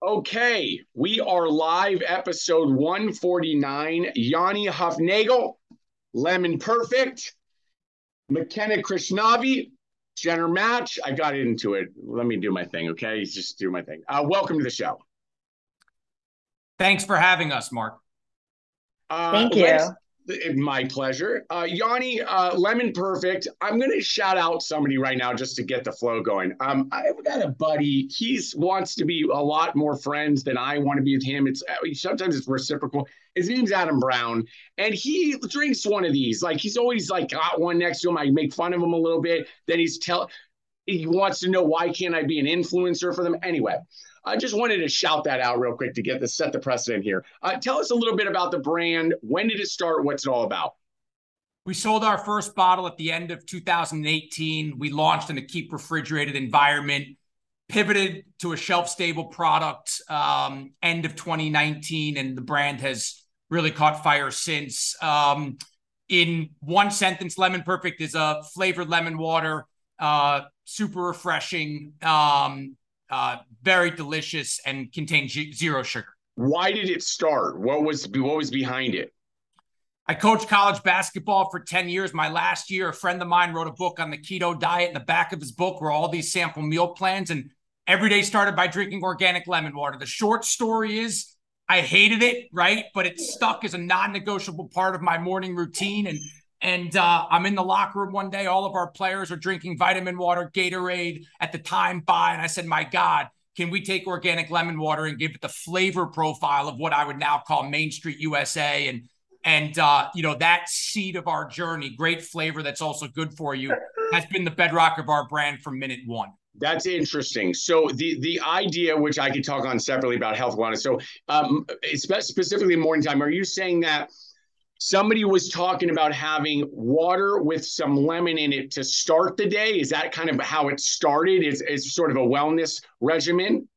Okay, we are live, episode 149. Yanni Hufnagel, Lemon Perfect, McKenna Krishnavi, Jenner Match. I got into it. Let me do my thing, okay? Just do my thing. Uh, welcome to the show. Thanks for having us, Mark. Uh, Thank you. My pleasure. Uh, Yanni, uh, Lemon Perfect. I'm going to shout out somebody right now just to get the flow going. Um, I've got a buddy. He wants to be a lot more friends than I want to be with him. It's uh, sometimes it's reciprocal. His name's Adam Brown, and he drinks one of these. Like he's always like got one next to him. I make fun of him a little bit. Then he's tell he wants to know why can't I be an influencer for them anyway. I just wanted to shout that out real quick to get this set the precedent here. Uh, tell us a little bit about the brand. When did it start? What's it all about? We sold our first bottle at the end of 2018. We launched in a keep refrigerated environment, pivoted to a shelf stable product um, end of 2019, and the brand has really caught fire since. Um, in one sentence, Lemon Perfect is a flavored lemon water, uh, super refreshing. Um, uh, very delicious and contains zero sugar. Why did it start? What was what was behind it? I coached college basketball for 10 years. My last year, a friend of mine wrote a book on the keto diet. In the back of his book were all these sample meal plans. And every day started by drinking organic lemon water. The short story is I hated it, right? But it stuck as a non negotiable part of my morning routine. And and uh, I'm in the locker room one day. All of our players are drinking vitamin water, Gatorade at the time by. And I said, My God, can we take organic lemon water and give it the flavor profile of what I would now call Main Street USA? And and uh, you know that seed of our journey, great flavor that's also good for you, has been the bedrock of our brand from minute one. That's interesting. So the the idea, which I could talk on separately about health wellness. So um, specifically morning time, are you saying that? Somebody was talking about having water with some lemon in it to start the day. Is that kind of how it started? Is is sort of a wellness regimen?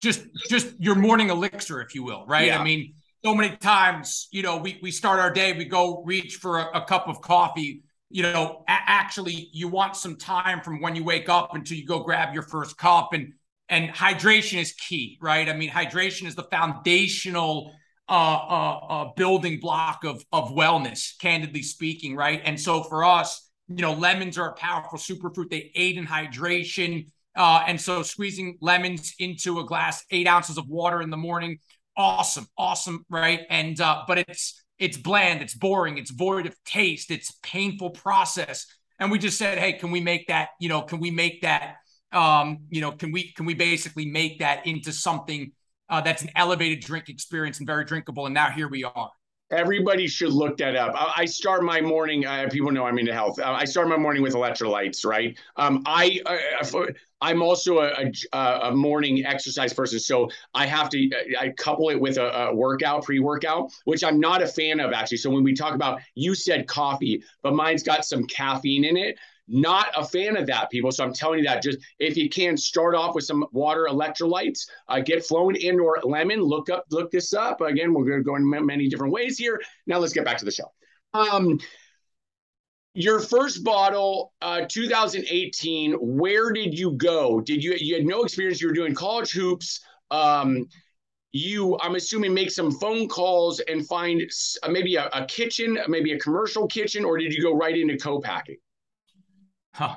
Just just your morning elixir, if you will, right? Yeah. I mean, so many times, you know, we we start our day, we go reach for a, a cup of coffee. You know, a- actually, you want some time from when you wake up until you go grab your first cup, and and hydration is key, right? I mean, hydration is the foundational uh, uh, uh, building block of of wellness, candidly speaking, right? And so for us, you know, lemons are a powerful superfruit. They aid in hydration, uh, and so squeezing lemons into a glass, eight ounces of water in the morning, awesome, awesome, right? And uh, but it's it's bland, it's boring, it's void of taste, it's painful process. And we just said, hey, can we make that? You know, can we make that? Um, you know, can we can we basically make that into something? Uh, that's an elevated drink experience and very drinkable. And now here we are. Everybody should look that up. I start my morning. Uh, people know I'm into health. Uh, I start my morning with electrolytes. Right. Um, I uh, I'm also a, a, a, morning exercise person, so I have to I couple it with a, a workout, pre workout, which I'm not a fan of actually. So when we talk about, you said coffee, but mine's got some caffeine in it. Not a fan of that, people. So I'm telling you that just if you can start off with some water electrolytes, uh, get flowing in or lemon. Look up, look this up. Again, we're going to go in many different ways here. Now let's get back to the show. Um, your first bottle, uh, 2018. Where did you go? Did you you had no experience? You were doing college hoops. Um, you, I'm assuming, make some phone calls and find maybe a, a kitchen, maybe a commercial kitchen, or did you go right into co-packing? Huh.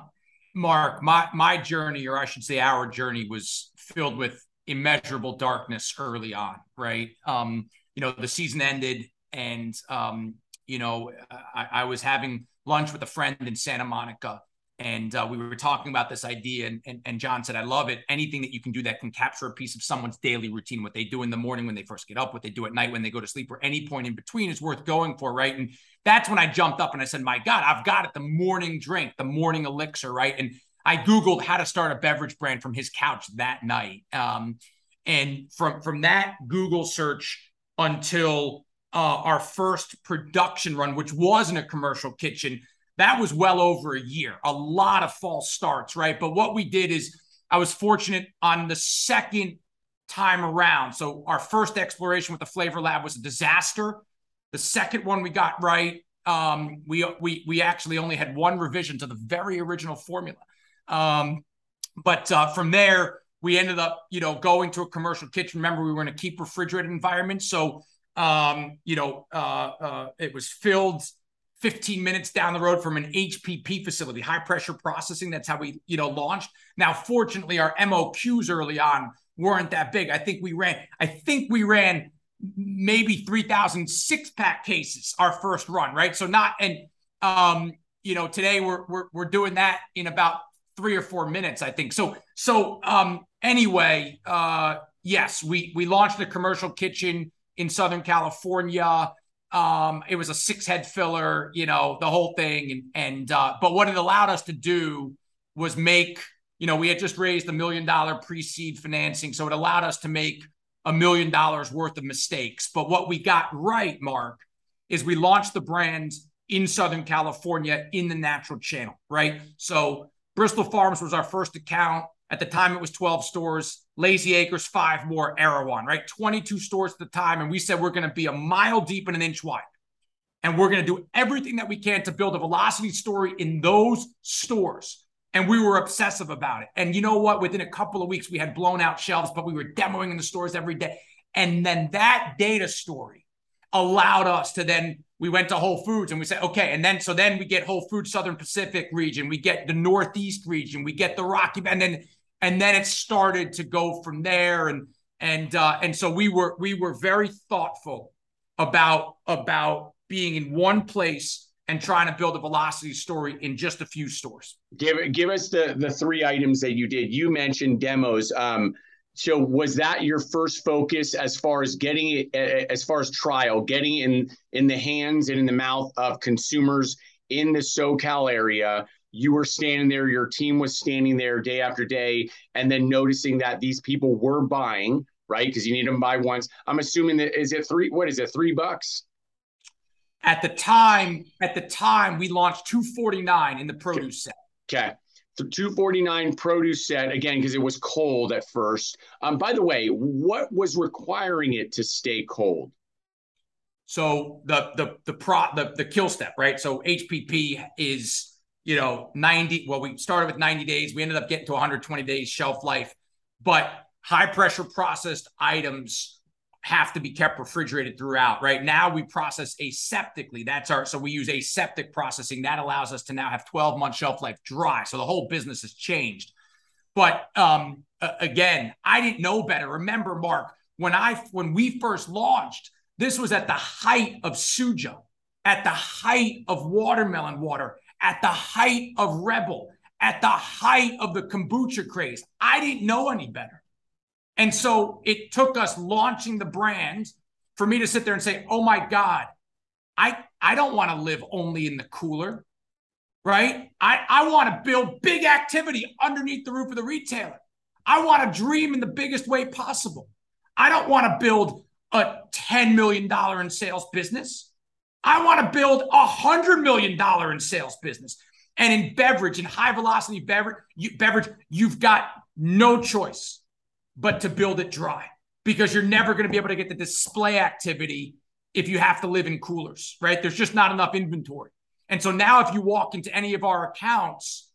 Mark, my my journey, or I should say our journey, was filled with immeasurable darkness early on, right? Um, you know, the season ended and um, you know, I, I was having lunch with a friend in Santa Monica and uh, we were talking about this idea and, and, and john said i love it. Anything that you can do that can capture a piece of someone's daily routine what they do in the morning when they first get up what they do at night when they go to sleep or any point in between is worth going for right? And that's when i jumped up and i said my god i've got it. The morning drink the morning elixir right? And i googled how to start a beverage brand from his couch that night. Um, and from from that google search until uh, our first production run which wasn't a commercial kitchen that was well over a year, a lot of false starts, right? But what we did is I was fortunate on the second time around. So our first exploration with the Flavor Lab was a disaster. The second one we got right. Um, we we we actually only had one revision to the very original formula. Um, but uh, from there, we ended up, you know, going to a commercial kitchen. Remember, we were in a keep refrigerated environment. So, um, you know, uh, uh, it was filled 15 minutes down the road from an HPP facility, high pressure processing. That's how we, you know, launched. Now, fortunately, our MOQs early on weren't that big. I think we ran, I think we ran maybe 3,000 six pack cases our first run, right? So not, and, um, you know, today we're, we're, we're doing that in about three or four minutes, I think. So, so, um, anyway, uh, yes, we, we launched a commercial kitchen in Southern California. Um, it was a six head filler, you know, the whole thing. And, and, uh, but what it allowed us to do was make, you know, we had just raised a million dollar pre seed financing. So it allowed us to make a million dollars worth of mistakes. But what we got right, Mark, is we launched the brand in Southern California in the natural channel, right? So Bristol Farms was our first account. At the time, it was 12 stores, Lazy Acres, five more, Erewhon, right? 22 stores at the time. And we said we're going to be a mile deep and an inch wide. And we're going to do everything that we can to build a velocity story in those stores. And we were obsessive about it. And you know what? Within a couple of weeks, we had blown out shelves, but we were demoing in the stores every day. And then that data story allowed us to then we went to Whole Foods and we said, okay, and then so then we get Whole Foods Southern Pacific region, we get the Northeast region, we get the Rocky, and then and then it started to go from there, and and uh, and so we were we were very thoughtful about about being in one place and trying to build a velocity story in just a few stores. Give give us the the three items that you did. You mentioned demos. Um, so was that your first focus as far as getting it as far as trial getting in in the hands and in the mouth of consumers in the socal area you were standing there your team was standing there day after day and then noticing that these people were buying right because you need them buy once i'm assuming that is it three what is it three bucks at the time at the time we launched 249 in the produce okay. set okay the 249 produce set again because it was cold at first. Um, by the way, what was requiring it to stay cold? So the the the pro the the kill step, right? So HPP is you know 90. Well, we started with 90 days. We ended up getting to 120 days shelf life, but high pressure processed items have to be kept refrigerated throughout. Right now, we process aseptically. That's our so we use aseptic processing. That allows us to now have 12 month shelf life dry. So the whole business has changed. But um, again, I didn't know better. Remember, Mark, when I when we first launched, this was at the height of Suja, at the height of watermelon water, at the height of REBBL, at the height of the kombucha craze. I didn't know any better. And so it took us launching the brand for me to sit there and say, "Oh my god, I I don't want to live only in the cooler." Right? I I want to build big activity underneath the roof of the retailer. I want to dream in the biggest way possible. I don't want to build a $10 million in sales business. I want to build a $100 million in sales business. And in beverage, in high velocity beverage, you, beverage, you've got no choice but to build it dry because you're never going to be able to get the display activity if you have to live in coolers, right? There's just not enough inventory. And so now, if you walk into any of our accounts,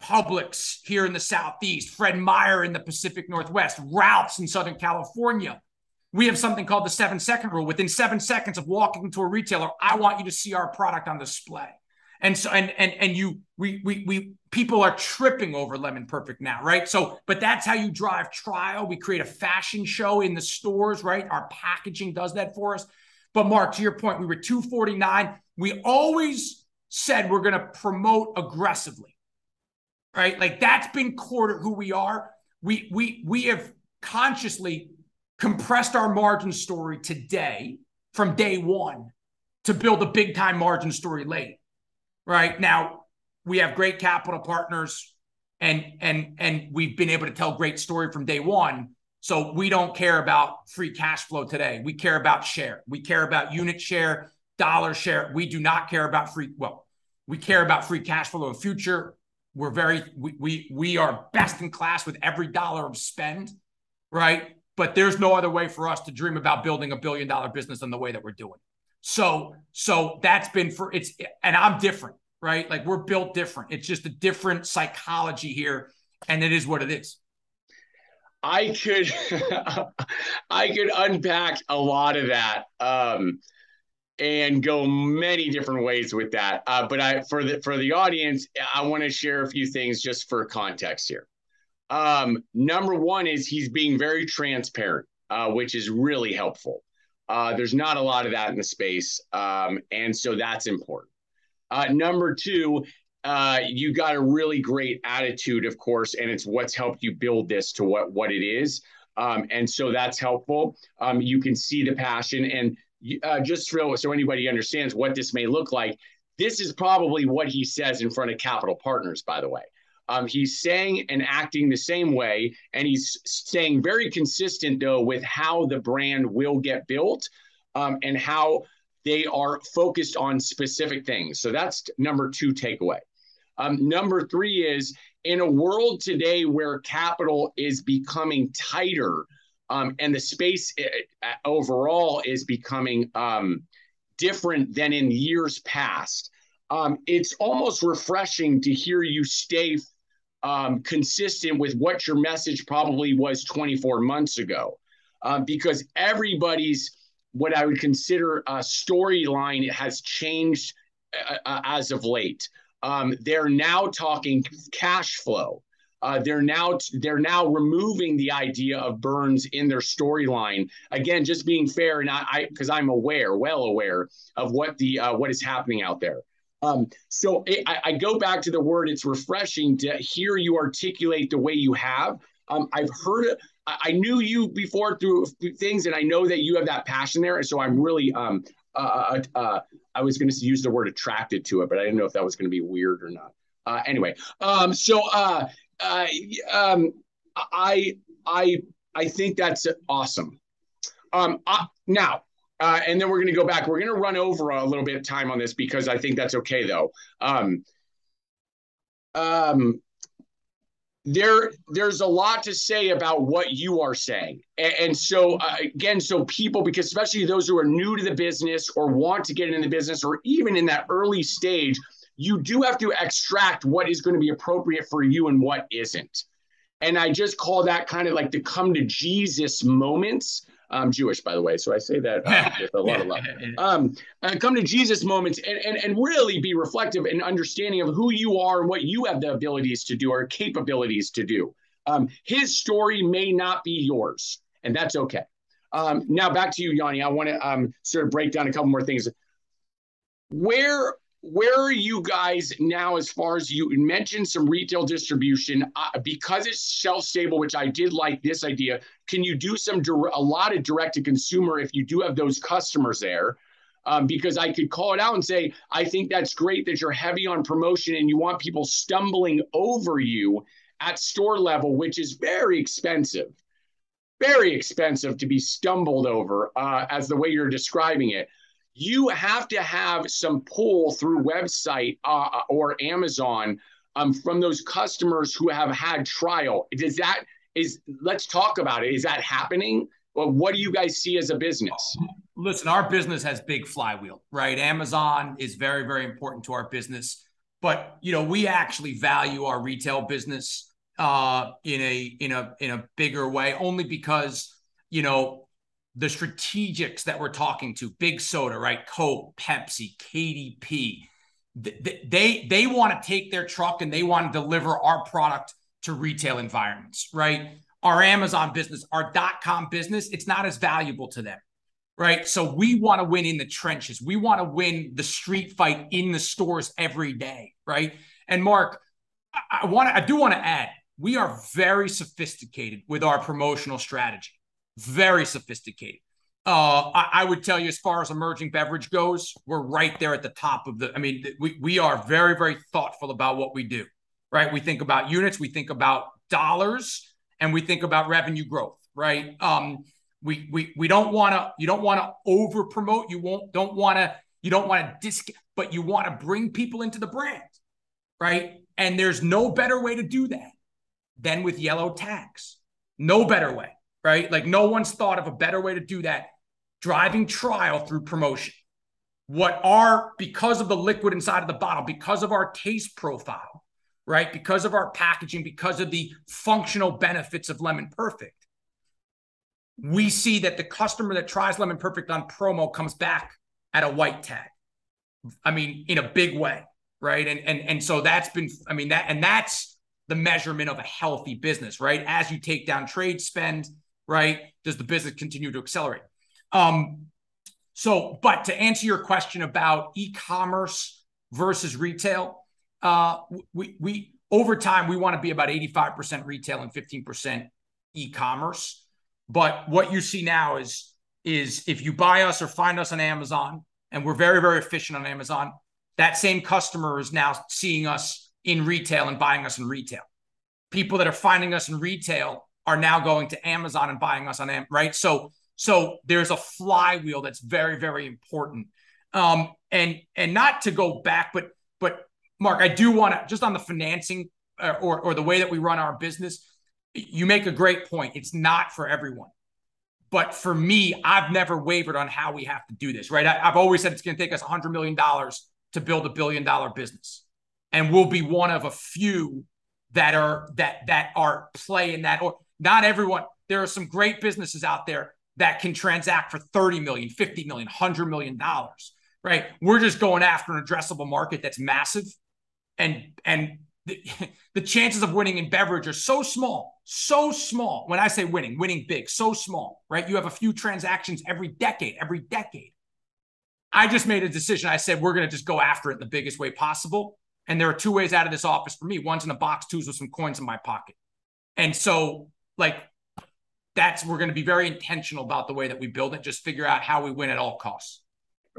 Publix here in the Southeast, Fred Meyer in the Pacific Northwest, Ralph's in Southern California, we have something called the seven second rule. Within seven seconds of walking into a retailer, I want you to see our product on display. And so, and and and you, we we we people are tripping over Lemon Perfect now, right? So, but that's how you drive trial. We create a fashion show in the stores, right? Our packaging does that for us. But Mark, to your point, we were 249. We always said we're going to promote aggressively, right? Like that's been core to who we are. We we we have consciously compressed our margin story today from day one to build a big time margin story late. Right? Now, we have great capital partners and and and we've been able to tell great story from day one. So we don't care about free cash flow today. We care about share. We care about unit share dollar share. We do not care about free well we care about free cash flow in future. We're very we we, we are best in class with every dollar of spend right but there's no other way for us to dream about building a billion dollar business in the way that we're doing so so that's been for it's and i'm different right? Like we're built different. It's just a different psychology here, and it is what it is. I could I could unpack a lot of that um, and go many different ways with that. Uh, but I for the for the audience, I want to share a few things just for context here. Um, number one is he's being very transparent, uh, which is really helpful. Uh, there's not a lot of that in the space, um, and so that's important. Uh, number two, uh, you got a really great attitude, of course, and it's what's helped you build this to what what it is. Um, and so that's helpful. Um, you can see the passion, and uh, just so so anybody understands what this may look like, this is probably what he says in front of capital partners. By the way, um, he's saying and acting the same way, and he's staying very consistent though with how the brand will get built um, and how they are focused on specific things. So that's number two takeaway. Um, number three is in a world today where capital is becoming tighter um, and the space uh, uh, overall is becoming um, different than in years past. Um, it's almost refreshing to hear you stay um, consistent with what your message probably was 24 months ago, um, because everybody's what I would consider a storyline has changed uh, uh, as of late. Um, they're now talking cash flow. Uh, they're now they're now removing the idea of burns in their storyline. Again, just being fair, and I because I'm aware, well aware of what the uh, what is happening out there. Um, so it, I, I, go back to the word. It's refreshing to hear you articulate the way you have. Um, I've heard it. I knew you before through things, and I know that you have that passion there. And so I'm really um, uh, uh, uh, I was going to use the word attracted to it, but I didn't know if that was going to be weird or not. Uh, anyway, um, so uh, uh, um, I I I think that's awesome. Um, I, now, uh, and then we're going to go back. We're going to run over a little bit of time on this because I think that's okay, though. Um, um, there there's a lot to say about what you are saying and, and so uh, again so people because especially those who are new to the business or want to get in the business or even in that early stage you do have to extract what is going to be appropriate for you and what isn't and i just call that kind of like the come to jesus moments I'm Jewish, by the way, so I say that uh, with a lot of love. Um, uh, come to Jesus moments and, and, and really be reflective and understanding of who you are and what you have the abilities to do or capabilities to do. Um, his story may not be yours, and that's okay. Um, now back to you, Yanni. I want to um, sort of break down a couple more things. Where where are you guys now as far as you mentioned some retail distribution uh, because it's shelf stable which i did like this idea can you do some a lot of direct to consumer if you do have those customers there? Um, because i could call it out and say i think that's great that you're heavy on promotion and you want people stumbling over you at store level which is very expensive. Very expensive to be stumbled over uh, as the way you're describing it you have to have some pull through website uh, uh, or Amazon um, from those customers who have had trial. Does that is let's talk about it. Is that happening? Well, what do you guys see as a business? Listen, our business has big flywheel, right? Amazon is very, very important to our business, but you know we actually value our retail business uh, in a in a in a bigger way, only because you know the strategics that we're talking to, Big Soda, right? Coke, Pepsi, KDP, they they, want to take their truck and they want to deliver our product to retail environments, right? Our Amazon business, our dot com business, it's not as valuable to them, right? So we want to win in the trenches. We want to win the street fight in the stores every day, right? And Mark, I want to, I do want to add, we are very sophisticated with our promotional strategy very sophisticated. Uh, I, I, would tell you, as far as emerging beverage goes, we're right there at the top of the. I mean, we we are very very thoughtful about what we do. Right, we think about units, we think about dollars, and we think about revenue growth. Right. Um, we we we don't want to. You don't want to over promote. You won't. Don't want to. You don't want to disc, but you want to bring people into the brand. Right. And there's no better way to do that than with yellow tags. No better way right? Like no one's thought of a better way to do that. Driving trial through promotion. What are, because of the liquid inside of the bottle, because of our taste profile, right? Because of our packaging, because of the functional benefits of Lemon Perfect, we see that the customer that tries Lemon Perfect on promo comes back at a white tag. I mean, in a big way, right? And and and so that's been, I mean, that and that's the measurement of a healthy business, right? As you take down trade spend, right? Does the business continue to accelerate? Um, so, but to answer your question about e-commerce versus retail, uh, we we over time we want to be about 85% retail and 15% e-commerce. But what you see now is is if you buy us or find us on Amazon, and we're very very efficient on Amazon, that same customer is now seeing us in retail and buying us in retail. People that are finding us in retail are now going to Amazon and buying us on Am, right? So so there's a flywheel that's very very important. Um, and and not to go back, but but Mark, I do want to just on the financing uh, or or the way that we run our business. You make a great point. It's not for everyone. But for me, I've never wavered on how we have to do this, right? I, have always said it's going to take us $100 million to build a billion dollar business. And we'll be one of a few that are that that are playing that or not everyone there are some great businesses out there that can transact for 30 million 50 million 100 million dollars right we're just going after an addressable market that's massive and and the, the chances of winning in beverage are so small, so small. When I say winning, winning big, so small, right? You have a few transactions every decade, every decade. I just made a decision. I said, we're going to just go after it in the biggest way possible. And there are two ways out of this office for me. One's in a box, two's with some coins in my pocket. And so, like, that's, we're going to be very intentional about the way that we build it, just figure out how we win at all costs.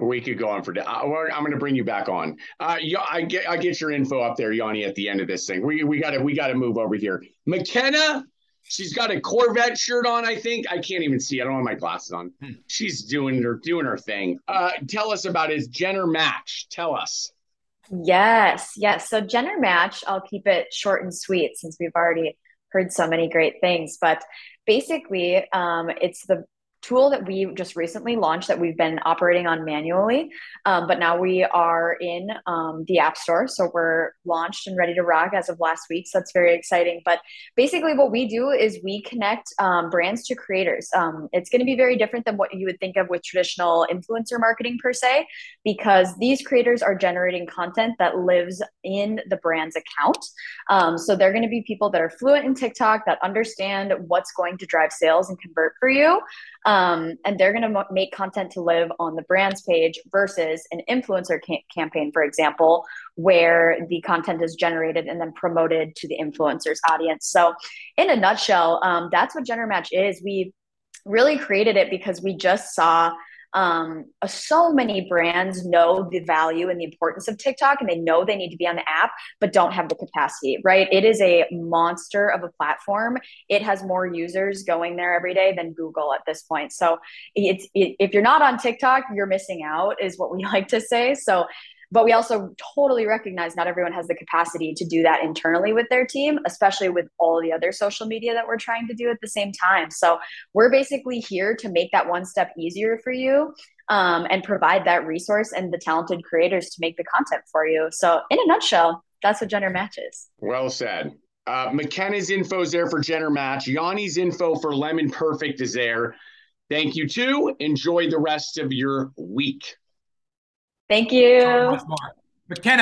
We could go on for. Uh, I'm going to bring you back on. Uh, I get I get your info up there, Yanni, at the end of this thing. We we got to we got to move over here. McKenna, she's got a Corvette shirt on. I think I can't even see. I don't have my glasses on. Hmm. She's doing her doing her thing. Uh, tell us about his Jenner match. Tell us. Yes, yes. So Jenner match. I'll keep it short and sweet since we've already heard so many great things. But basically, um, it's the tool that we just recently launched that we've been operating on manually. Um, but now we are in um, the App Store. So we're launched and ready to rock as of last week. So that's very exciting. But basically, what we do is we connect um, brands to creators. Um, it's going to be very different than what you would think of with traditional influencer marketing per se, because these creators are generating content that lives in the brand's account. Um, so they're going to be people that are fluent in TikTok, that understand what's going to drive sales and convert for you um, and they're going to make content to live on the brand's page versus an influencer ca- campaign, for example, where the content is generated and then promoted to the influencer's audience. So, in a nutshell, um, that's what Gender Match is. We really created it because we just saw um, so many brands know the value and the importance of TikTok and they know they need to be on the app, but don't have the capacity, right? It is a monster of a platform. It has more users going there every day than Google at this point. So it's it, if you're not on TikTok, you're missing out, is what we like to say. So but we also totally recognize not everyone has the capacity to do that internally with their team, especially with all the other social media that we're trying to do at the same time. So we're basically here to make that one step easier for you um, and provide that resource and the talented creators to make the content for you. So, in a nutshell, that's what Jenner Match is. Well said. Uh, McKenna's info is there for Jenner Match. Yanni's info for Lemon Perfect is there. Thank you too. Enjoy the rest of your week. Thank you. McKenna.